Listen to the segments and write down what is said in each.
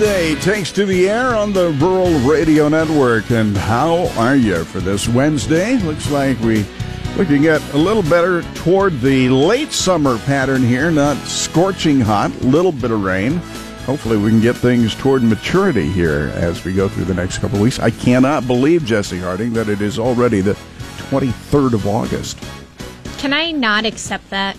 Wednesday takes to the air on the Rural Radio Network. And how are you for this Wednesday? Looks like we can get a little better toward the late summer pattern here, not scorching hot, little bit of rain. Hopefully, we can get things toward maturity here as we go through the next couple weeks. I cannot believe, Jesse Harding, that it is already the 23rd of August. Can I not accept that?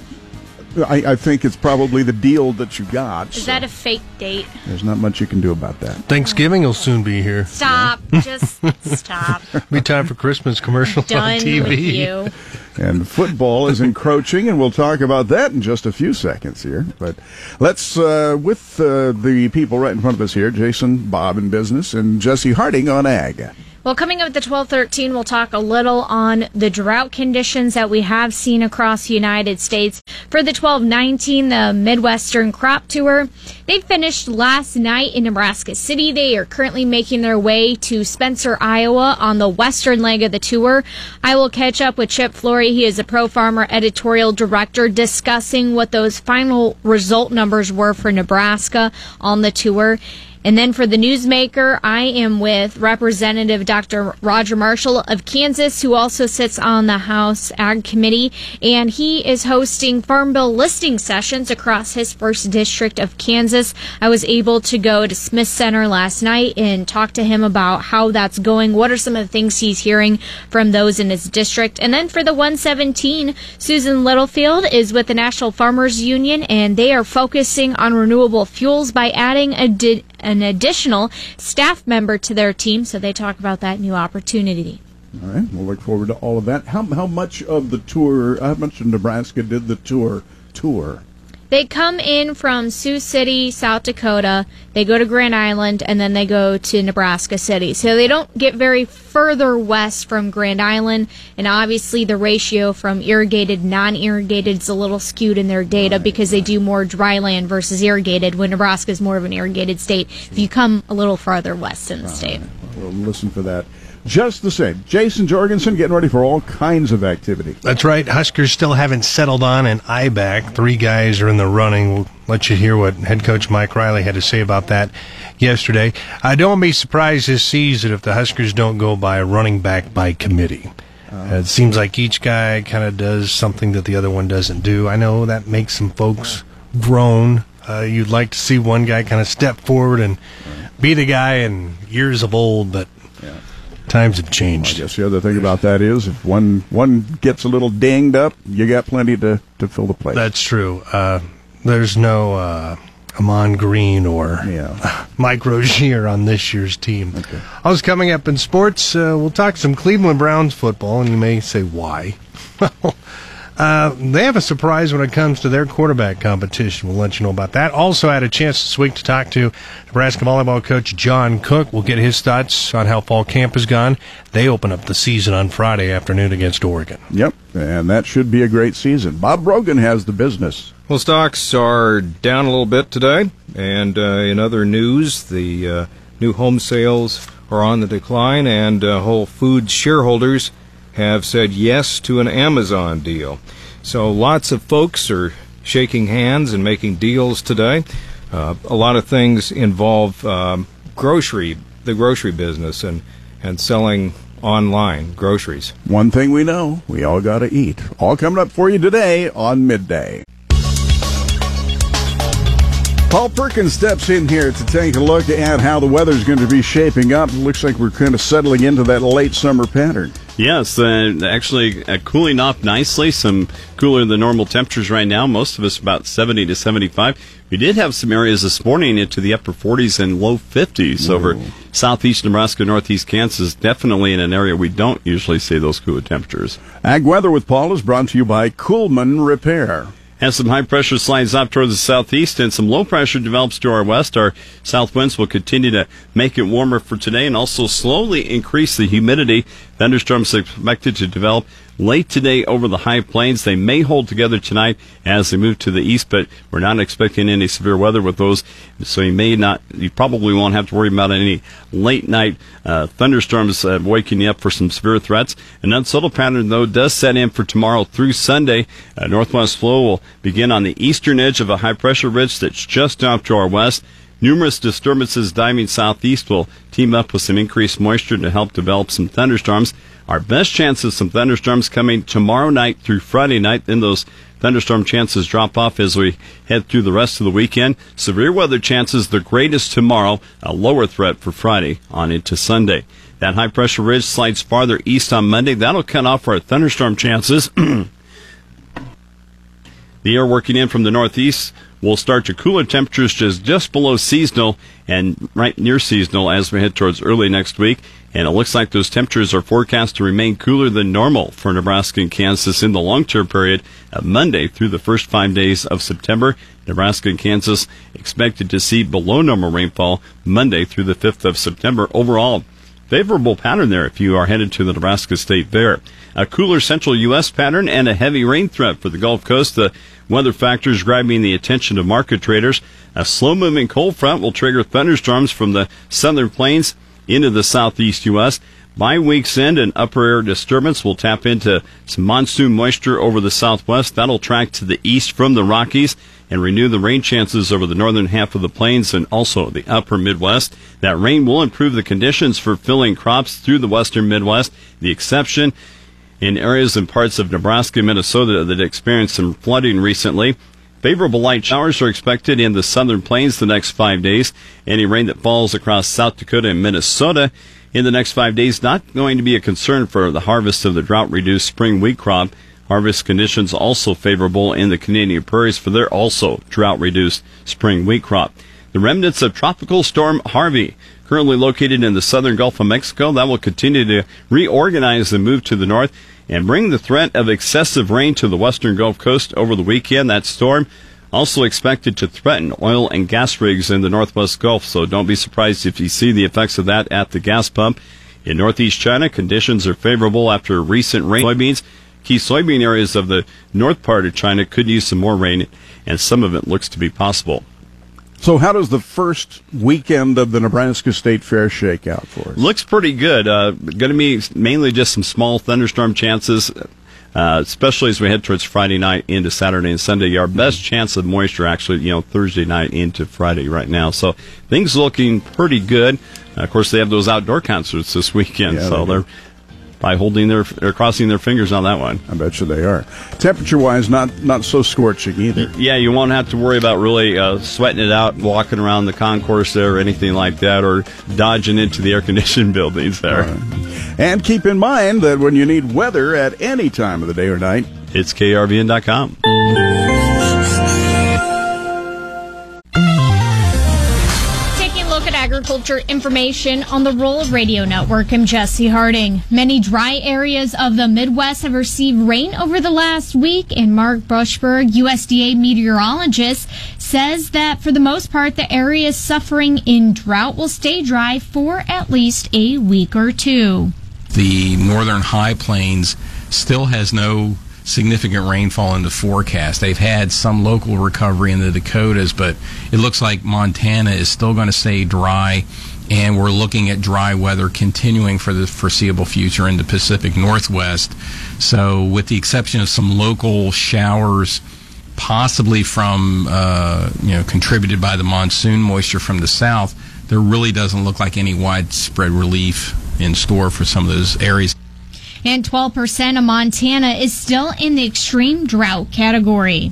I, I think it's probably the deal that you got. Is so that a fake date? There's not much you can do about that. Thanksgiving will soon be here. Stop. Just stop. Be time for Christmas commercials Done on TV. with you. And football is encroaching, and we'll talk about that in just a few seconds here. But let's, uh, with uh, the people right in front of us here, Jason Bob in business and Jesse Harding on ag. Well, coming up at the 1213, we'll talk a little on the drought conditions that we have seen across the United States. For the 1219, the Midwestern Crop Tour, they finished last night in Nebraska City. They are currently making their way to Spencer, Iowa on the western leg of the tour. I will catch up with Chip Flory. He is a Pro Farmer editorial director discussing what those final result numbers were for Nebraska on the tour. And then for the newsmaker, I am with Representative Dr. Roger Marshall of Kansas, who also sits on the House Ag Committee. And he is hosting Farm Bill listing sessions across his first district of Kansas. I was able to go to Smith Center last night and talk to him about how that's going. What are some of the things he's hearing from those in his district? And then for the 117, Susan Littlefield is with the National Farmers Union, and they are focusing on renewable fuels by adding a di- an additional staff member to their team. So they talk about that new opportunity. All right, we'll look forward to all of that. How, how much of the tour, how much of Nebraska did the tour tour? They come in from Sioux City, South Dakota. They go to Grand Island and then they go to Nebraska City. So they don't get very further west from Grand Island. And obviously the ratio from irrigated, non-irrigated is a little skewed in their data right, because right. they do more dry land versus irrigated when Nebraska is more of an irrigated state. If you come a little farther west in the state. We'll listen for that just the same. Jason Jorgensen getting ready for all kinds of activity. That's right. Huskers still haven't settled on an I back. Three guys are in the running. We'll let you hear what head coach Mike Riley had to say about that yesterday. I don't be surprised this season if the Huskers don't go by running back by committee. Uh, it seems like each guy kind of does something that the other one doesn't do. I know that makes some folks groan. Uh, you'd like to see one guy kind of step forward and be the guy in years of old, but yeah. Times have changed. Well, I guess the other thing about that is if one one gets a little dinged up, you got plenty to, to fill the place. That's true. Uh, there's no uh, Ahman Green or yeah. Mike Rozier on this year's team. Okay. I was coming up in sports. Uh, we'll talk some Cleveland Browns football, and you may say why. Uh, they have a surprise when it comes to their quarterback competition. We'll let you know about that. Also, I had a chance this week to talk to Nebraska volleyball coach John Cook. We'll get his thoughts on how fall camp has gone. They open up the season on Friday afternoon against Oregon. Yep, and that should be a great season. Bob Brogan has the business. Well, stocks are down a little bit today, and uh, in other news, the uh, new home sales are on the decline, and uh, Whole Foods shareholders have said yes to an Amazon deal. So lots of folks are shaking hands and making deals today. Uh, a lot of things involve um, grocery, the grocery business, and and selling online groceries. One thing we know, we all got to eat. All coming up for you today on midday. Paul Perkins steps in here to take a look at how the weather's going to be shaping up. It looks like we're kind of settling into that late summer pattern. Yes, uh, actually uh, cooling off nicely. Some cooler than normal temperatures right now. Most of us about 70 to 75. We did have some areas this morning into the upper 40s and low 50s Whoa. over southeast Nebraska, northeast Kansas. Definitely in an area we don't usually see those cooler temperatures. Ag Weather with Paul is brought to you by Coolman Repair. As some high pressure slides up toward the southeast and some low pressure develops to our west, our south winds will continue to make it warmer for today and also slowly increase the humidity. Thunderstorms expected to develop late today over the high plains. They may hold together tonight as they move to the east, but we're not expecting any severe weather with those. So you may not, you probably won't have to worry about any late night uh, thunderstorms uh, waking you up for some severe threats. An unsettled pattern, though, does set in for tomorrow through Sunday. Uh, northwest flow will begin on the eastern edge of a high pressure ridge that's just off to our west Numerous disturbances diving southeast will team up with some increased moisture to help develop some thunderstorms. Our best chance of some thunderstorms coming tomorrow night through Friday night. Then those thunderstorm chances drop off as we head through the rest of the weekend. Severe weather chances the greatest tomorrow, a lower threat for Friday on into Sunday. That high pressure ridge slides farther east on Monday. That'll cut off our thunderstorm chances. the air working in from the northeast will start to cooler temperatures just, just below seasonal and right near seasonal as we head towards early next week. And it looks like those temperatures are forecast to remain cooler than normal for Nebraska and Kansas in the long term period of Monday through the first five days of September. Nebraska and Kansas expected to see below normal rainfall Monday through the 5th of September. Overall, favorable pattern there if you are headed to the Nebraska State Fair. A cooler central U.S. pattern and a heavy rain threat for the Gulf Coast. The weather factors grabbing the attention of market traders. A slow moving cold front will trigger thunderstorms from the southern plains into the southeast U.S. By week's end, an upper air disturbance will tap into some monsoon moisture over the southwest. That'll track to the east from the Rockies and renew the rain chances over the northern half of the plains and also the upper Midwest. That rain will improve the conditions for filling crops through the western Midwest. The exception in areas and parts of Nebraska and Minnesota that experienced some flooding recently. Favorable light showers are expected in the southern plains the next five days. Any rain that falls across South Dakota and Minnesota in the next five days not going to be a concern for the harvest of the drought reduced spring wheat crop. Harvest conditions also favorable in the Canadian prairies for their also drought reduced spring wheat crop. The remnants of Tropical Storm Harvey, currently located in the southern Gulf of Mexico, that will continue to reorganize and move to the north and bring the threat of excessive rain to the western Gulf Coast over the weekend. That storm also expected to threaten oil and gas rigs in the northwest Gulf, so don't be surprised if you see the effects of that at the gas pump. In northeast China, conditions are favorable after recent rain. Soybeans, key soybean areas of the north part of China could use some more rain, and some of it looks to be possible. So, how does the first weekend of the Nebraska State Fair shake out for us? Looks pretty good. Uh, going to be mainly just some small thunderstorm chances, uh, especially as we head towards Friday night into Saturday and Sunday. Our best chance of moisture, actually, you know, Thursday night into Friday right now. So things looking pretty good. Uh, of course, they have those outdoor concerts this weekend, Yeah, so they're by holding their or crossing their fingers on that one. I bet you they are. Temperature wise, not not so scorching either. Yeah, you won't have to worry about really uh, sweating it out, walking around the concourse there or anything like that, or dodging into the air conditioned buildings there. And keep in mind that when you need weather at any time of the day or night, It's krvn.com. agriculture information on the Rural Radio Network, I'm Jesse Harding. Many dry areas of the Midwest have received rain over the last week, and Mark Brusberg, USDA meteorologist, says that for the most part, the areas suffering in drought will stay dry for at least a week or two. the northern high plains still has no significant rainfall in the forecast. They've had some local recovery in the Dakotas, but it looks like Montana is still going to stay dry. And we're looking at dry weather continuing for the foreseeable future in the Pacific Northwest. So, with the exception of some local showers, possibly from uh, you know contributed by the monsoon moisture from the south, there really doesn't look like any widespread relief in store for some of those areas. And 12% of Montana is still in the extreme drought category.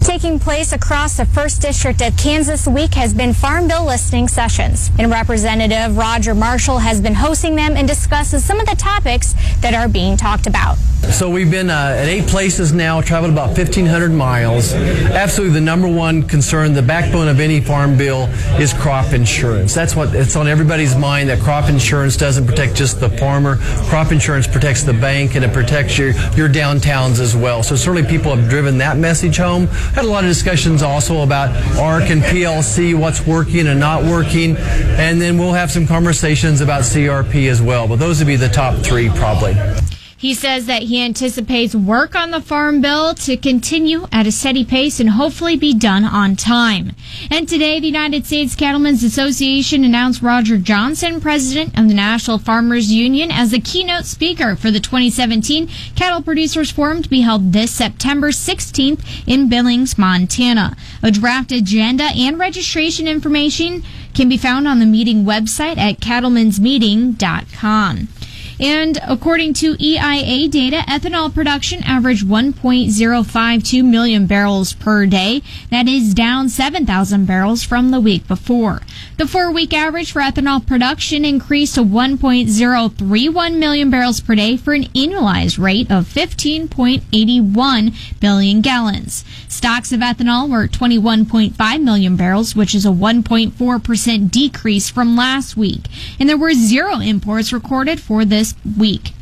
Taking place across the first district of Kansas week has been Farm Bill listening sessions. And Representative Roger Marshall has been hosting them and discusses some of the topics that are being talked about. So we've been uh, at eight places now, traveled about 1,500 miles. Absolutely, the number one concern, the backbone of any farm bill, is crop insurance. That's what it's on everybody's mind. That crop insurance doesn't protect just the farmer. Crop insurance protects the bank and it protects your your downtowns as well. So certainly, people have driven that message home. Had a lot of discussions also about ARC and PLC, what's working and not working, and then we'll have some conversations about CRP as well. But those would be the top three probably. He says that he anticipates work on the farm bill to continue at a steady pace and hopefully be done on time. And today, the United States Cattlemen's Association announced Roger Johnson, president of the National Farmers Union, as the keynote speaker for the 2017 Cattle Producers Forum to be held this September 16th in Billings, Montana. A draft agenda and registration information can be found on the meeting website at cattlemen'smeeting.com. And according to EIA data, ethanol production averaged 1.052 million barrels per day. That is down 7,000 barrels from the week before. The four week average for ethanol production increased to 1.031 million barrels per day for an annualized rate of 15.81 billion gallons. Stocks of ethanol were 21.5 million barrels, which is a 1.4% decrease from last week. And there were zero imports recorded for this week.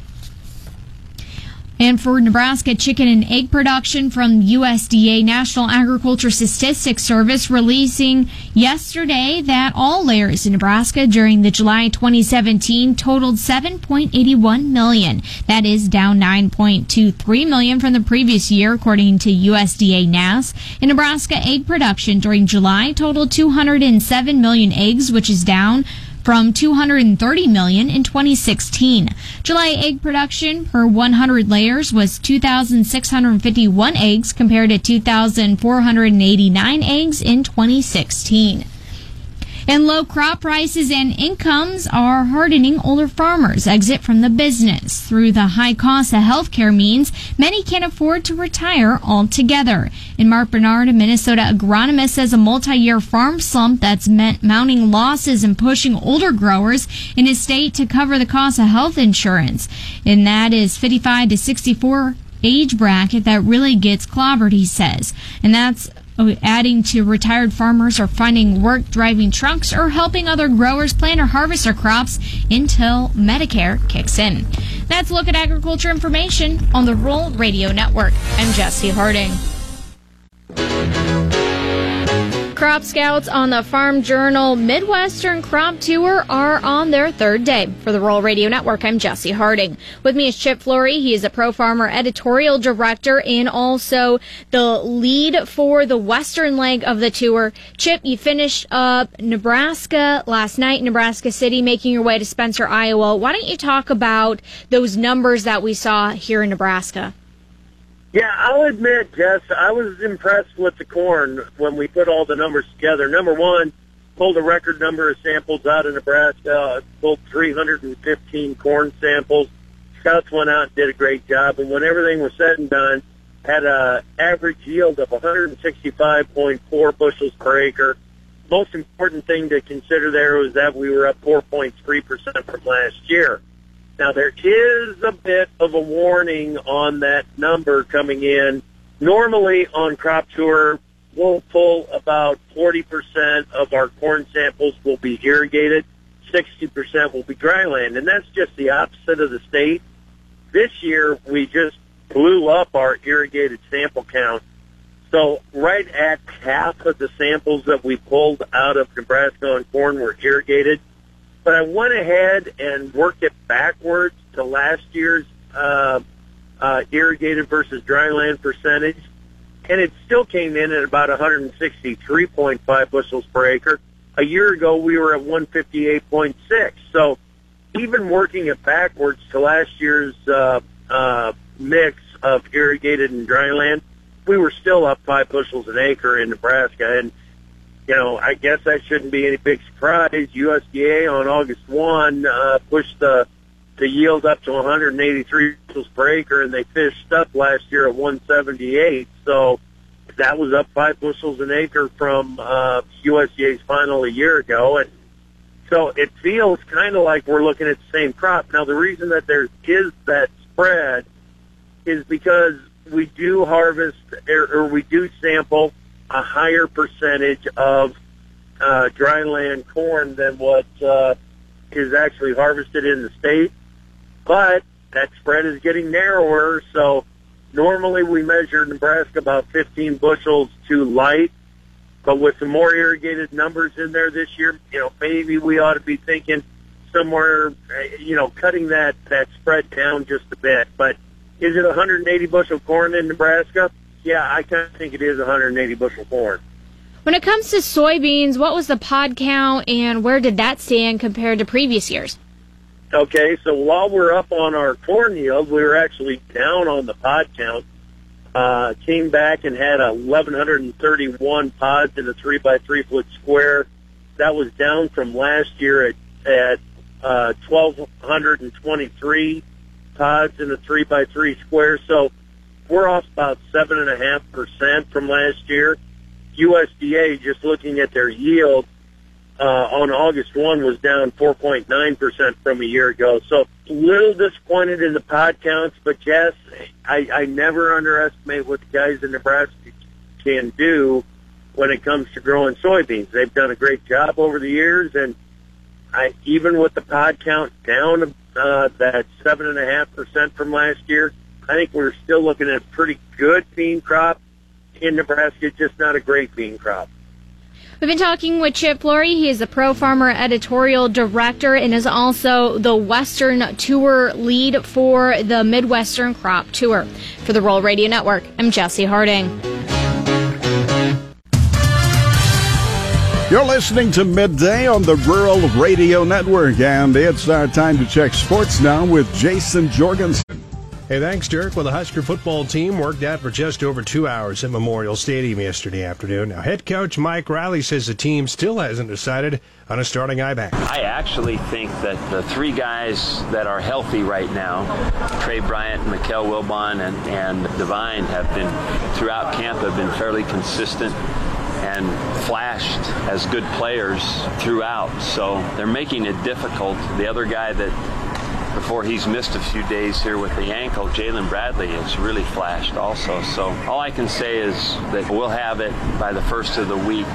And for Nebraska chicken and egg production from USDA National Agriculture Statistics Service releasing yesterday that all layers in Nebraska during the July 2017 totaled 7.81 million. That is down 9.23 million from the previous year according to USDA NASS. In Nebraska egg production during July totaled 207 million eggs, which is down from 230 million in 2016. July egg production per 100 layers was 2,651 eggs compared to 2,489 eggs in 2016. And low crop prices and incomes are hardening older farmers' exit from the business. Through the high cost of health care means, many can't afford to retire altogether. And Mark Bernard, a Minnesota agronomist, says a multi-year farm slump that's meant mounting losses and pushing older growers in his state to cover the cost of health insurance. And that is 55 to 64 age bracket that really gets clobbered, he says. And that's uh, adding to retired farmers or finding work driving trucks or helping other growers plant or harvest their crops until Medicare kicks in. That's a look at agriculture information on the Rural Radio Network. I'm Jesse Harding. Crop Scouts on the Farm Journal Midwestern Crop Tour are on their third day. For the Rural Radio Network, I'm Jesse Harding. With me is Chip Flory. He is a Pro Farmer editorial director and also the lead for the western leg of the tour. Chip, you finished up Nebraska last night, Nebraska City, making your way to Spencer, Iowa. Why don't you talk about those numbers that we saw here in Nebraska? Yeah, I'll admit, Jess, I was impressed with the corn when we put all the numbers together. Number one, pulled a record number of samples out of Nebraska, pulled 315 corn samples. Scouts went out and did a great job, and when everything was said and done, had a average yield of 165.4 bushels per acre. Most important thing to consider there was that we were up 4.3% from last year. Now there is a bit of a warning on that number coming in. Normally on crop tour, we'll pull about 40% of our corn samples will be irrigated. 60% will be dryland. And that's just the opposite of the state. This year, we just blew up our irrigated sample count. So right at half of the samples that we pulled out of Nebraska on corn were irrigated. But I went ahead and worked it backwards to last year's uh, uh, irrigated versus dryland percentage, and it still came in at about 163.5 bushels per acre. A year ago, we were at 158.6. So even working it backwards to last year's uh, uh, mix of irrigated and dryland, we were still up five bushels an acre in Nebraska, and you know, I guess that shouldn't be any big surprise. USDA on August 1 uh, pushed the the yield up to 183 bushels per acre, and they fished up last year at 178. So that was up five bushels an acre from uh, USDA's final a year ago, and so it feels kind of like we're looking at the same crop. Now, the reason that there is that spread is because we do harvest or, or we do sample a higher percentage of uh, dryland corn than what uh, is actually harvested in the state. But that spread is getting narrower, so normally we measure Nebraska about 15 bushels too light. But with some more irrigated numbers in there this year, you know, maybe we ought to be thinking somewhere, uh, you know, cutting that that spread down just a bit. But is it 180 bushel corn in Nebraska? Yeah, I kind of think it is 180 bushel corn. When it comes to soybeans, what was the pod count and where did that stand compared to previous years? Okay, so while we're up on our corn yield, we were actually down on the pod count. Uh, came back and had 1,131 pods in a three by three foot square. That was down from last year at at uh, 1,223 pods in a three by three square. So we're off about seven and a half percent from last year. USDA, just looking at their yield uh, on August 1, was down 4.9 percent from a year ago. So a little disappointed in the pod counts, but yes, I, I never underestimate what the guys in Nebraska can do when it comes to growing soybeans. They've done a great job over the years, and I, even with the pod count down uh, that seven and a half percent from last year, I think we're still looking at a pretty good bean crop in Nebraska, just not a great bean crop. We've been talking with Chip Flory. He is the Pro Farmer Editorial Director and is also the Western Tour lead for the Midwestern Crop Tour. For the Rural Radio Network, I'm Jesse Harding. You're listening to Midday on the Rural Radio Network, and it's our time to check sports now with Jason Jorgensen. Hey, thanks, Dirk. Well, the Husker football team worked out for just over two hours at Memorial Stadium yesterday afternoon. Now, head coach Mike Riley says the team still hasn't decided on a starting I back. I actually think that the three guys that are healthy right now, Tre Bryant, Mikale Wilbon, and, and Devine, have been throughout camp have been fairly consistent and flashed as good players throughout. So they're making it difficult. The other guy that before he's missed a few days here with the ankle, Jaylin Bradley has really flashed also. So all I can say is that we'll have it by the first of the week.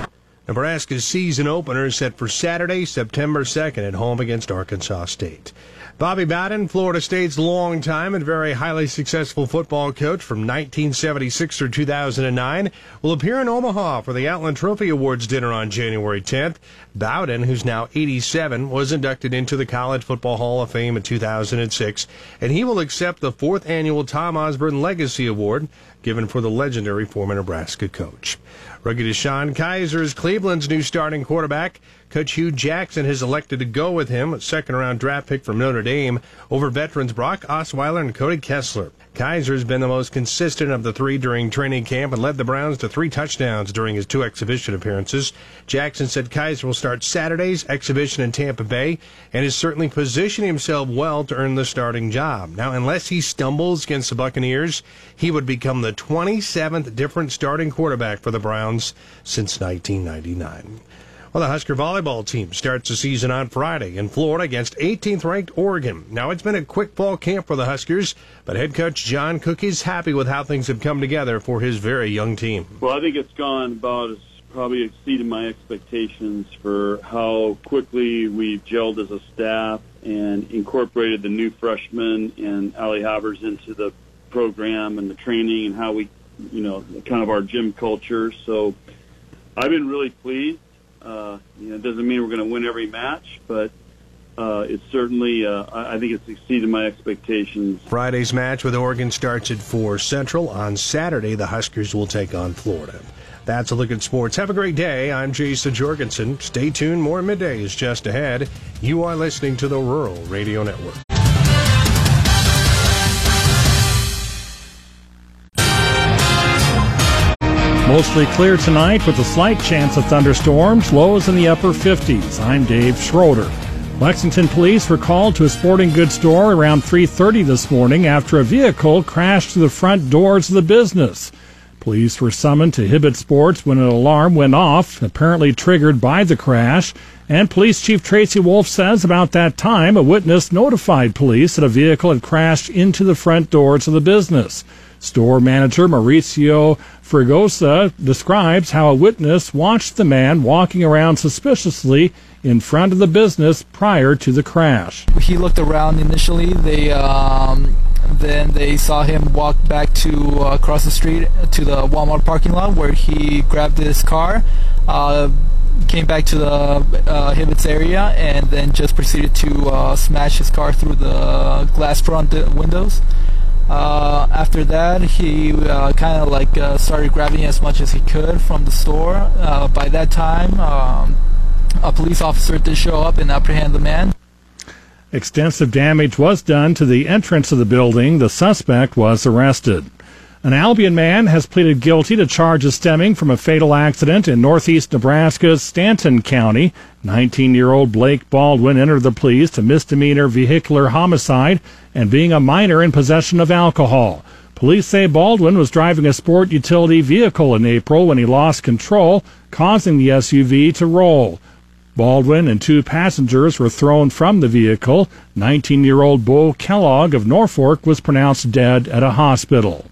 Nebraska's season opener is set for Saturday, September 2nd at home against Arkansas State. Bobby Bowden, Florida State's longtime and very highly successful football coach from 1976 through 2009, will appear in Omaha for the Outland Trophy Awards dinner on January 10th. Bowden, who's now 87, was inducted into the College Football Hall of Fame in 2006, and he will accept the fourth annual Tom Osborne Legacy Award given for the legendary former Nebraska coach. Rookie DeShone Kizer is Cleveland's new starting quarterback. Coach Hue Jackson has elected to go with him, a second round draft pick from Notre Dame, over veterans Brock Osweiler and Cody Kessler. Kizer has been the most consistent of the three during training camp and led the Browns to three touchdowns during his two exhibition appearances. Jackson said Kizer will start Saturday's exhibition in Tampa Bay and is certainly positioning himself well to earn the starting job. Now, unless he stumbles against the Buccaneers, he would become the 27th different starting quarterback for the Browns since 1999. Well, the Husker volleyball team starts the season on Friday in Florida against 18th ranked Oregon. Now, it's been a quick fall camp for the Huskers, but head coach John Cook is happy with how things have come together for his very young team. Well, I think it's gone about as probably exceeded my expectations for how quickly we've gelled as a staff and incorporated the new freshmen and Ali Havers into the program and the training and how we, you know, kind of our gym culture. So I've been really pleased. Uh, you know, it doesn't mean we're going to win every match, but uh, it's certainly, uh, I think it's exceeded my expectations. Friday's match with Oregon starts at 4 Central. On Saturday, the Huskers will take on Florida. That's a look at sports. Have a great day. I'm Jason Jorgensen. Stay tuned. More midday is just ahead. You are listening to the Rural Radio Network. Mostly clear tonight with a slight chance of thunderstorms, lows in the upper 50s. I'm Dave Schroeder. Lexington police were called to a sporting goods store around 3:30 this morning after a vehicle crashed through the front doors of the business. Police were summoned to Hibbett Sports when an alarm went off, apparently triggered by the crash. And Police Chief Tracy Wolf says about that time, a witness notified police that a vehicle had crashed into the front doors of the business. Store manager Mauricio Fregosa describes how a witness watched the man walking around suspiciously in front of the business prior to the crash. He looked around initially. They um, then they saw him walk back to uh, across the street to the Walmart parking lot where he grabbed his car. Uh, came back to the uh, Hibbett's area and then just proceeded to uh, smash his car through the glass front windows. Uh, after that, he uh, kind of like uh, started grabbing as much as he could from the store. Uh, by that time, um, a police officer did show up and apprehend the man. Extensive damage was done to the entrance of the building. The suspect was arrested. An Albion man has pleaded guilty to charges stemming from a fatal accident in northeast Nebraska's Stanton County. 19 year old Blake Baldwin entered the pleas to misdemeanor vehicular homicide and being a minor in possession of alcohol. Police say Baldwin was driving a sport utility vehicle in April when he lost control, causing the SUV to roll. Baldwin and two passengers were thrown from the vehicle. 19 year old Bo Kellogg of Norfolk was pronounced dead at a hospital.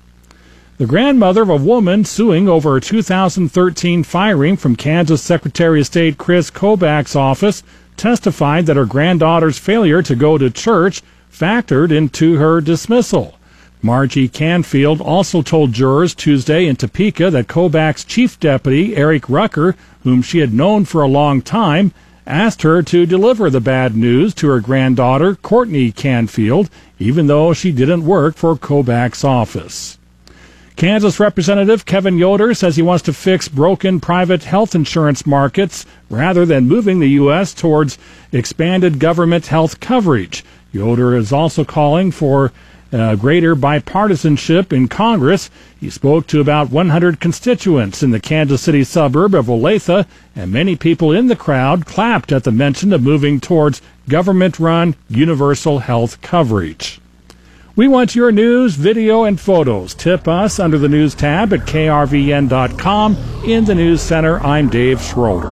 The grandmother of a woman suing over a 2013 firing from Kansas Secretary of State Chris Kobach's office testified that her granddaughter's failure to go to church factored into her dismissal. Margie Canfield also told jurors Tuesday in Topeka that Kobach's chief deputy, Eric Rucker, whom she had known for a long time, asked her to deliver the bad news to her granddaughter, Courtney Canfield, even though she didn't work for Kobach's office. Kansas Representative Kevin Yoder says he wants to fix broken private health insurance markets rather than moving the U.S. towards expanded government health coverage. Yoder is also calling for uh, greater bipartisanship in Congress. He spoke to about 100 constituents in the Kansas City suburb of Olathe, and many people in the crowd clapped at the mention of moving towards government run universal health coverage. We want your news, video, and photos. Tip us under the news tab at krvn.com. In the news center, I'm Dave Schroeder.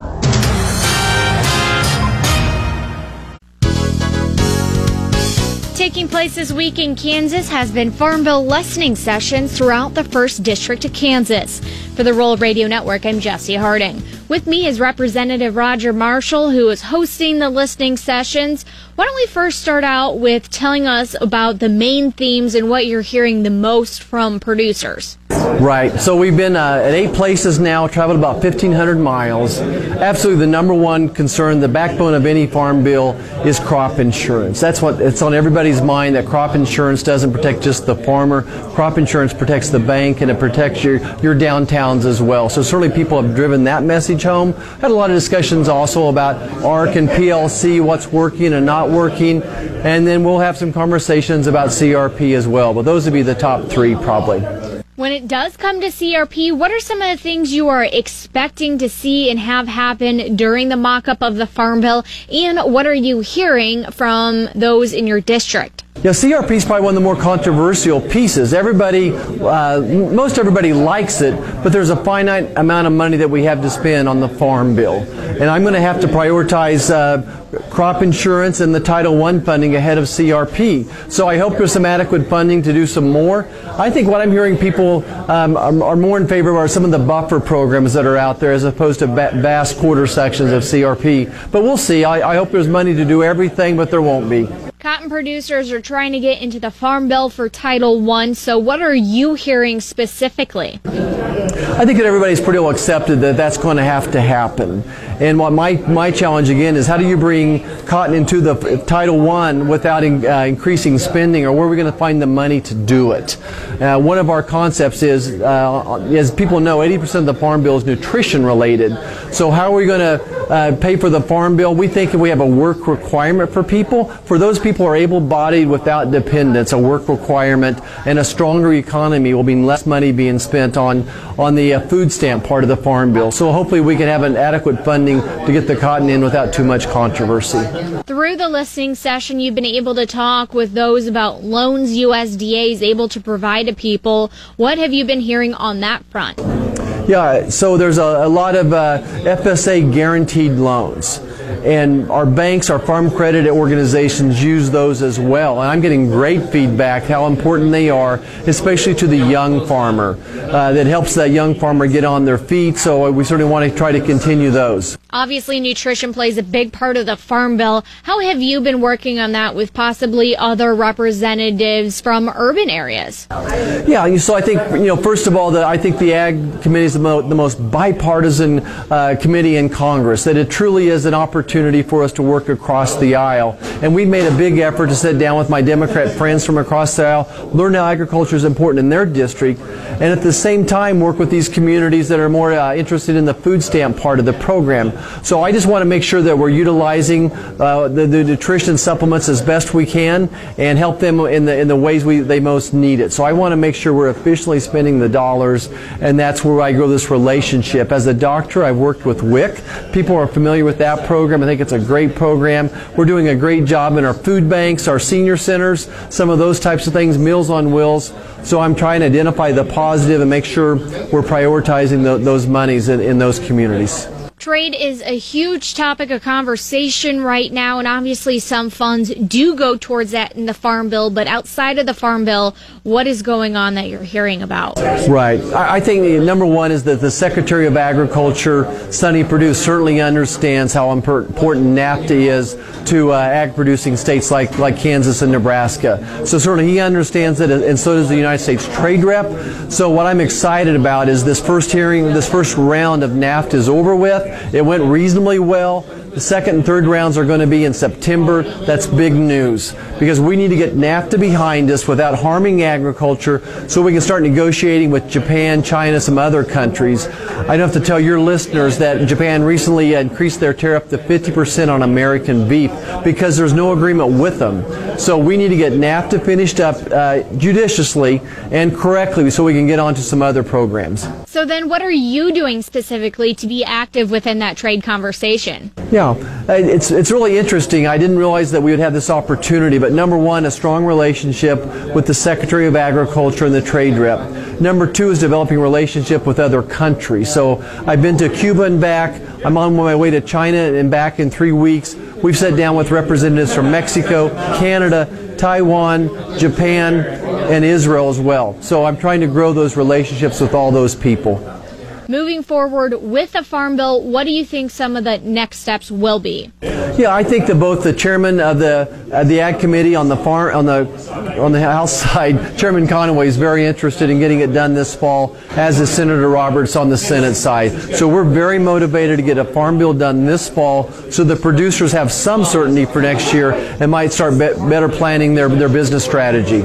Taking place this week in Kansas has been Farm Bill listening sessions throughout the 1st District of Kansas. For the Rural Radio Network, I'm Jesse Harding. With me is Representative Roger Marshall, who is hosting the listening sessions. Why don't we first start out with telling us about the main themes and what you're hearing the most from producers? Right. So we've been uh, at eight places now, traveled about 1,500 miles. Absolutely, the number one concern, the backbone of any farm bill, is crop insurance. That's what it's on everybody's mind. That crop insurance doesn't protect just the farmer. Crop insurance protects the bank and it protects your your downtowns as well. So certainly, people have driven that message home. Had a lot of discussions also about ARC and PLC, what's working and not working, and then we'll have some conversations about CRP as well. But those would be the top three probably. When it does come to CRP, what are some of the things you are expecting to see and have happen during the mock up of the Farm Bill? And what are you hearing from those in your district? Yeah, CRP is probably one of the more controversial pieces. Everybody, uh, most everybody likes it, but there's a finite amount of money that we have to spend on the farm bill. And I'm going to have to prioritize uh, crop insurance and the Title I funding ahead of CRP. So I hope there's some adequate funding to do some more. I think what I'm hearing people um, are, are, more in favor of are some of the buffer programs that are out there as opposed to vast quarter sections of CRP. But we'll see. I, I hope there's money to do everything, but there won't be. Cotton producers are trying to get into the Farm Bill for Title I. So, what are you hearing specifically? I think that everybody's pretty well accepted that that's going to have to happen. And what my, my challenge again is how do you bring cotton into the Title I without in, uh, increasing spending, or where are we going to find the money to do it? Uh, one of our concepts is, uh, as people know, 80% of the Farm Bill is nutrition related. So how are we going to uh, pay for the Farm Bill? We think we have a work requirement for people, for those people who are able-bodied without dependents, a work requirement and a stronger economy will mean less money being spent on on the uh, food stamp part of the Farm Bill. So hopefully we can have an adequate funding to get the cotton in without too much controversy. Through the listening session, you've been able to talk with those about loans USDA is able to provide to people. What have you been hearing on that front? Yeah, so there's a, a lot of uh, FSA guaranteed loans and our banks, our farm credit organizations use those as well. And I'm getting great feedback how important they are, especially to the young farmer. Uh, that helps that young farmer get on their feet. So we certainly want to try to continue those. Obviously, nutrition plays a big part of the Farm Bill. How have you been working on that with possibly other representatives from urban areas? Yeah, so I think, you know, first of all, the, I think the Ag Committee is the, mo- the most bipartisan uh, committee in Congress, that it truly is an opportunity for us to work across the aisle. And we've made a big effort to sit down with my Democrat friends from across the aisle, learn how agriculture is important in their district, and at the same time work with these communities that are more uh, interested in the food stamp part of the program. So I just want to make sure that we're utilizing uh, the, the nutrition supplements as best we can and help them in the in the ways we they most need it. So I want to make sure we're efficiently spending the dollars, and that's where I grow this relationship. As a doctor, I've worked with WIC. People are familiar with that program. I think it's a great program. We're doing a great job in our food banks, our senior centers, some of those types of things, Meals on Wheels. So I'm trying to identify the positive and make sure we're prioritizing the, those monies in, in those communities. Trade is a huge topic of conversation right now, and obviously some funds do go towards that in the Farm Bill. But outside of the Farm Bill, what is going on that you're hearing about? Right. I, think number one is that the Secretary of Agriculture, Sonny Perdue, certainly understands how important NAFTA is to uh, ag-producing states like, like Kansas and Nebraska. So certainly he understands it, and so does the United States Trade Rep. So what I'm excited about is this first hearing, this first round of NAFTA is over with. It went reasonably well. The second and third rounds are going to be in September. That's big news because we need to get NAFTA behind us without harming agriculture so we can start negotiating with Japan, China, some other countries. I don't have to tell your listeners that Japan recently increased their tariff to 50% on American beef because there's no agreement with them. So we need to get NAFTA finished up uh, judiciously and correctly so we can get on to some other programs. So then, what are you doing specifically to be active within that trade conversation? Yeah, it's, it's really interesting. I didn't realize that we would have this opportunity, but number one, a strong relationship with the Secretary of Agriculture and the Trade Rep. Number two is developing relationship with other countries. So I've been to Cuba and back. I'm on my way to China and back in three weeks. We've sat down with representatives from Mexico, Canada, Taiwan, Japan, and Israel as well. So I'm trying to grow those relationships with all those people. Moving forward with the Farm Bill, what do you think some of the next steps will be? Yeah, I think that both the chairman of the uh, the Ag Committee on the farm on the on the House side, Chairman Conaway, is very interested in getting it done this fall, as is Senator Roberts on the Senate side. So we're very motivated to get a farm bill done this fall, so the producers have some certainty for next year and might start be- better planning their their business strategy.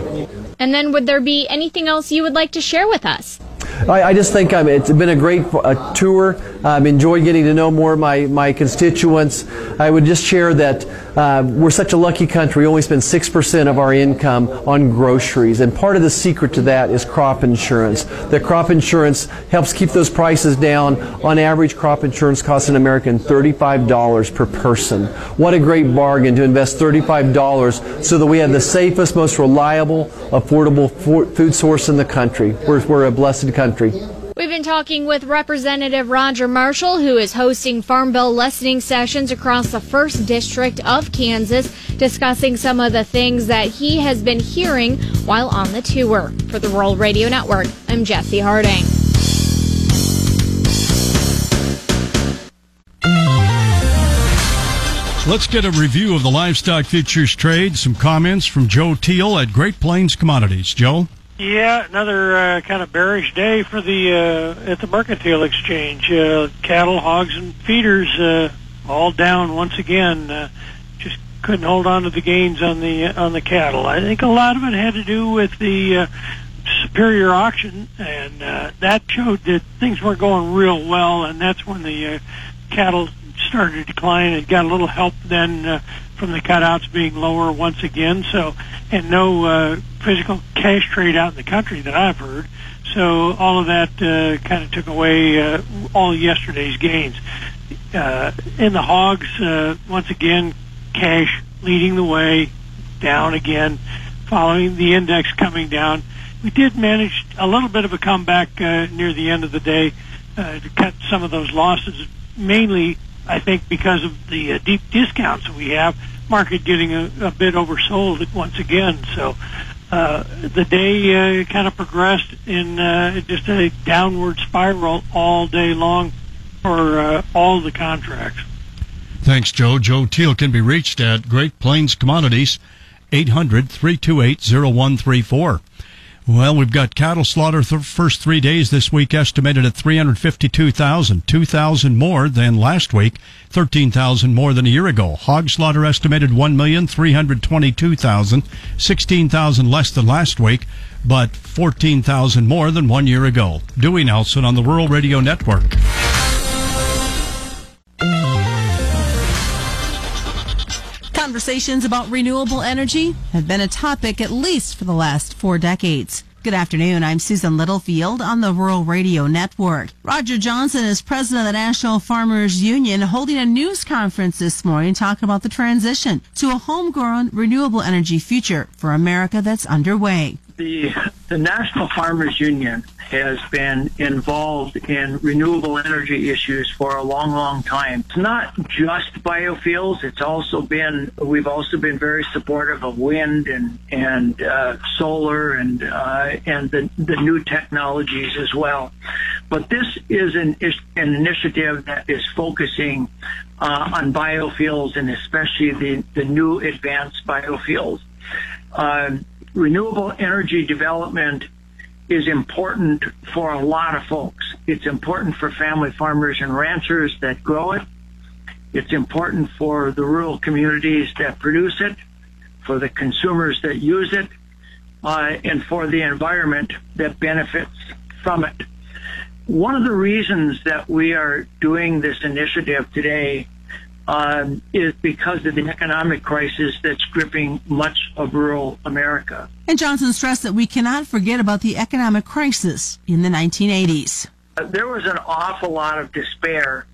And then, would there be anything else you would like to share with us? I, I just think um, it's been a great uh, tour. I've enjoyed getting to know more of my, my constituents. I would just share that uh, we're such a lucky country. We only spend 6% of our income on groceries. And part of the secret to that is crop insurance. The crop insurance helps keep those prices down. On average, crop insurance costs an American $35 per person. What a great bargain to invest $35 so that we have the safest, most reliable, affordable food source in the country. We're, we're a blessed country. We've been talking with Representative Roger Marshall, who is hosting Farm Bill listening sessions across the 1st District of Kansas, discussing some of the things that he has been hearing while on the tour. For the Rural Radio Network, I'm Jesse Harding. Let's get a review of the livestock futures trade. Some comments from Joe Teal at Great Plains Commodities. Joe? Yeah, another uh, kind of bearish day for the uh, at the mercantile exchange. Uh, cattle, hogs, and feeders uh, all down once again. Uh, just couldn't hold on to the gains on the on the cattle. I think a lot of it had to do with the uh, superior auction, and uh, that showed that things weren't going real well, and that's when the uh, cattle started to decline. It got a little help then uh, from the cutouts being lower once again. So, and no uh, physical cash trade out in the country that I've heard. So all of that uh, kind of took away uh, all yesterday's gains. Uh, in the hogs, uh, once again, cash leading the way, down again, following the index coming down. We did manage a little bit of a comeback uh, near the end of the day uh, to cut some of those losses, mainly I think because of the uh, deep discounts we have, market getting a, a bit oversold once again. So uh, the day uh, kind of progressed in uh, just a downward spiral all day long. for uh, all the contracts. Thanks, Joe. Joe Teal can be reached at Great Plains Commodities, 800 328 0134. Well, we've got cattle slaughter the first three days this week estimated at 352,000, 2,000 more than last week, 13,000 more than a year ago. Hog slaughter estimated 1,322,000, 16,000 less than last week, but 14,000 more than one year ago. Dewey Nelson on the Rural Radio Network. Conversations about renewable energy have been a topic at least for the last four decades. Good afternoon. I'm Susan Littlefield on the Rural Radio Network. Roger Johnson is president of the National Farmers Union holding a news conference this morning talking about the transition to a homegrown renewable energy future for America that's underway. The, the National Farmers Union has been involved in renewable energy issues for a long, long time. It's not just biofuels. It's also been, we've also been very supportive of wind and, and uh, solar and, uh, and the, the new technologies as well. But this is an, an initiative that is focusing uh, on biofuels and especially the, the new advanced biofuels. Um, renewable energy development is important for a lot of folks. It's important for family farmers and ranchers that grow it. It's important for the rural communities that produce it, for the consumers that use it, uh, and for the environment that benefits from it. One of the reasons that we are doing this initiative today um, is because of the economic crisis that's gripping much of rural America. And Johnson stressed that we cannot forget about the economic crisis in the 1980s. Uh, there was an awful lot of despair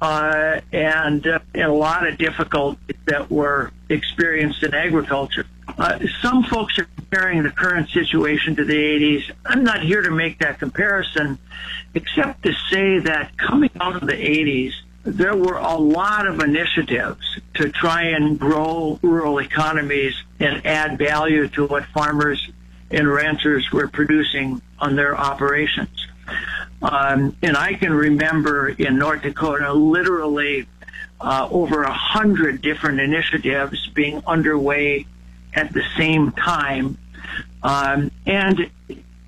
uh, and, uh, and, a lot of difficulties that were experienced in agriculture. Uh, some folks are comparing the current situation to the 80s. I'm not here to make that comparison, except to say that coming out of the 80s, there were a lot of initiatives to try and grow rural economies and add value to what farmers and ranchers were producing on their operations. Um, and I can remember in North Dakota literally uh, over a hundred different initiatives being underway at the same time. Um, and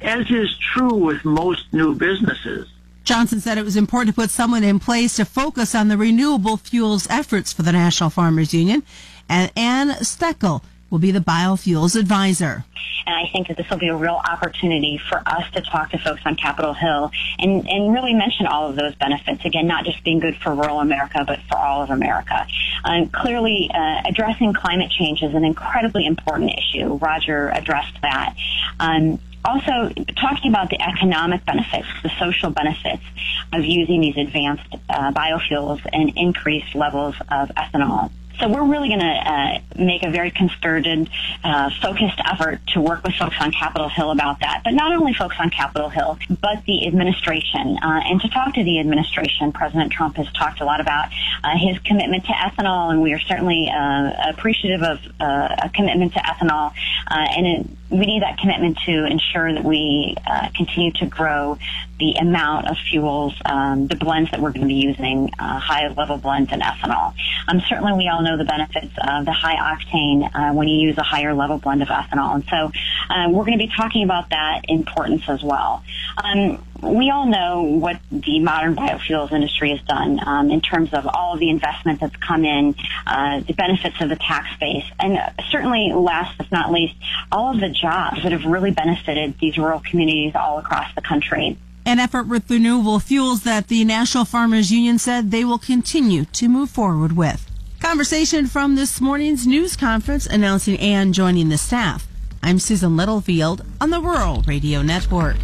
as is true with most new businesses, Johnson said it was important to put someone in place to focus on the renewable fuels efforts for the National Farmers Union. And Ann Steckel will be the biofuels advisor. And I think that this will be a real opportunity for us to talk to folks on Capitol Hill and, and really mention all of those benefits. Again, not just being good for rural America, but for all of America. Um, clearly, uh, addressing climate change is an incredibly important issue. Roger addressed that. Um, also talking about the economic benefits, the social benefits of using these advanced uh, biofuels and increased levels of ethanol. So we're really going to uh, make a very concerted, uh, focused effort to work with folks on Capitol Hill about that. But not only folks on Capitol Hill, but the administration. Uh, and to talk to the administration, President Trump has talked a lot about uh, his commitment to ethanol, and we are certainly uh, appreciative of uh, a commitment to ethanol. and it, we need that commitment to ensure that we continue to grow the amount of fuels, um, the blends that we're going to be using, high level blends and ethanol. Um, certainly, we all know the benefits of the high octane uh, when you use a higher level blend of ethanol. And so um, we're going to be talking about that importance as well. Um, we all know what the modern biofuels industry has done um, in terms of all of the investment that's come in, uh, the benefits of the tax base, and certainly last but not least, all of the jobs that have really benefited these rural communities all across the country an effort with renewable fuels that the National Farmers Union said they will continue to move forward with. Conversation from this morning's news conference announcing Ann joining the staff. I'm Susan Littlefield on the Rural Radio Network.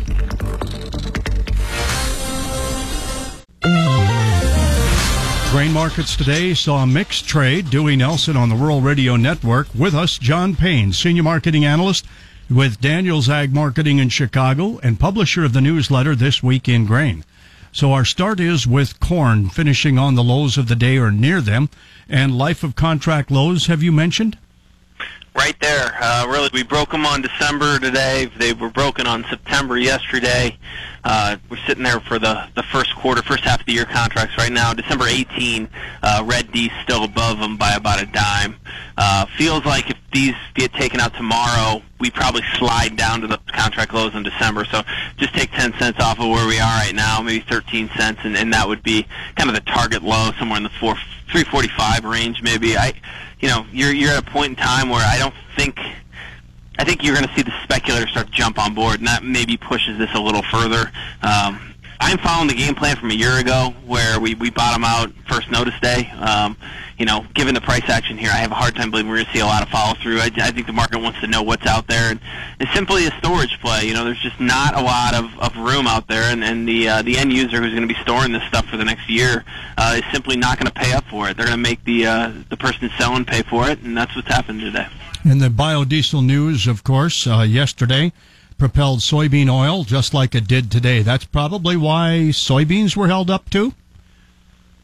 Grain markets today saw a mixed trade. Dewey Nelson on the Rural Radio Network. With us, John Payne, Senior Marketing Analyst with Daniels Ag Marketing in Chicago and publisher of the newsletter This Week in Grain. So our start is with corn finishing on the lows of the day or near them. And life of contract lows, have you mentioned? Right there. Uh, really, we broke them on December today. They were broken on September yesterday. Uh, we're sitting there for the, the first quarter, first half of the year contracts right now. December 18, uh, Red D still above them by about a dime. Uh, feels like if these get taken out tomorrow, we probably slide down to the contract lows in December. So just take 10 cents off of where we are right now, maybe 13 cents, and, and that would be kind of the target low somewhere in the 4, 345 range maybe. I, you know, you're, you're at a point in time where I don't think I think you're going to see the speculators start to jump on board, and that maybe pushes this a little further. Um, I'm following the game plan from a year ago where we, we bottom out first notice day. Um, you know, given the price action here, I have a hard time believing we're going to see a lot of follow through. I, I think the market wants to know what's out there, and it's simply a storage play. You know, there's just not a lot of, of room out there, and, and the uh, the end user who's going to be storing this stuff for the next year uh, is simply not going to pay up for it. They're going to make the uh, the person selling pay for it, and that's what's happened today. And the biodiesel news, of course, uh, yesterday propelled soybean oil just like it did today. That's probably why soybeans were held up too.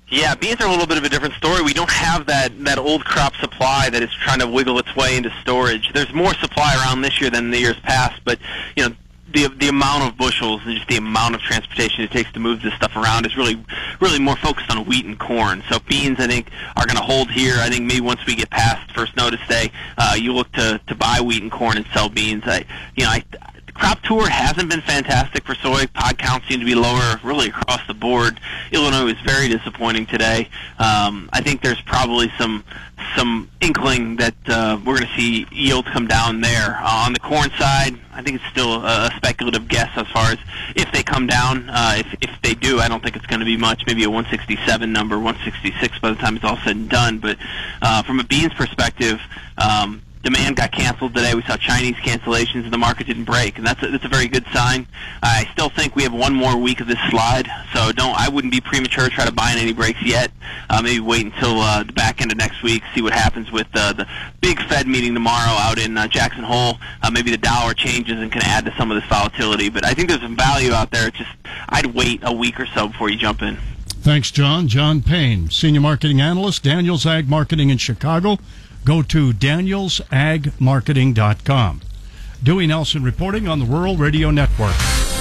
Yeah, beans are a little bit of a different story. We don't have that that old crop supply that is trying to wiggle its way into storage. There's more supply around this year than the years past, but you know the the amount of bushels and just the amount of transportation it takes to move this stuff around is really really more focused on wheat and corn. So beans, I think, are going to hold here. I think maybe once we get past first notice day, uh, you look to to buy wheat and corn and sell beans. I you know I crop tour hasn't been fantastic for soy. Pod counts seem to be lower really across the board. Illinois was very disappointing today. Um, I think there's probably some some inkling that uh, we're going to see yields come down there. Uh, on the corn side, I think it's still a, a speculative guess as far as if they come down. Uh, if, if they do, I don't think it's going to be much. Maybe a 167 number, 166 by the time it's all said and done. But uh, from a beans perspective, um, demand got canceled today. We saw Chinese cancellations, and the market didn't break, and that's a, that's a very good sign. I still think we have one more week of this slide, so don't I wouldn't be premature to try to buy in any breaks yet. Uh, maybe wait until uh, the back end of next week, see what happens with uh, the big Fed meeting tomorrow out in uh, Jackson Hole. Uh, maybe the dollar changes and can add to some of this volatility, but I think there's some value out there. It's just I'd wait a week or so before you jump in. Thanks, John. John Payne, Senior Marketing Analyst, Daniels Ag Marketing in Chicago. Go to danielsagmarketing.com. Dewey Nelson reporting on the Rural Radio Network.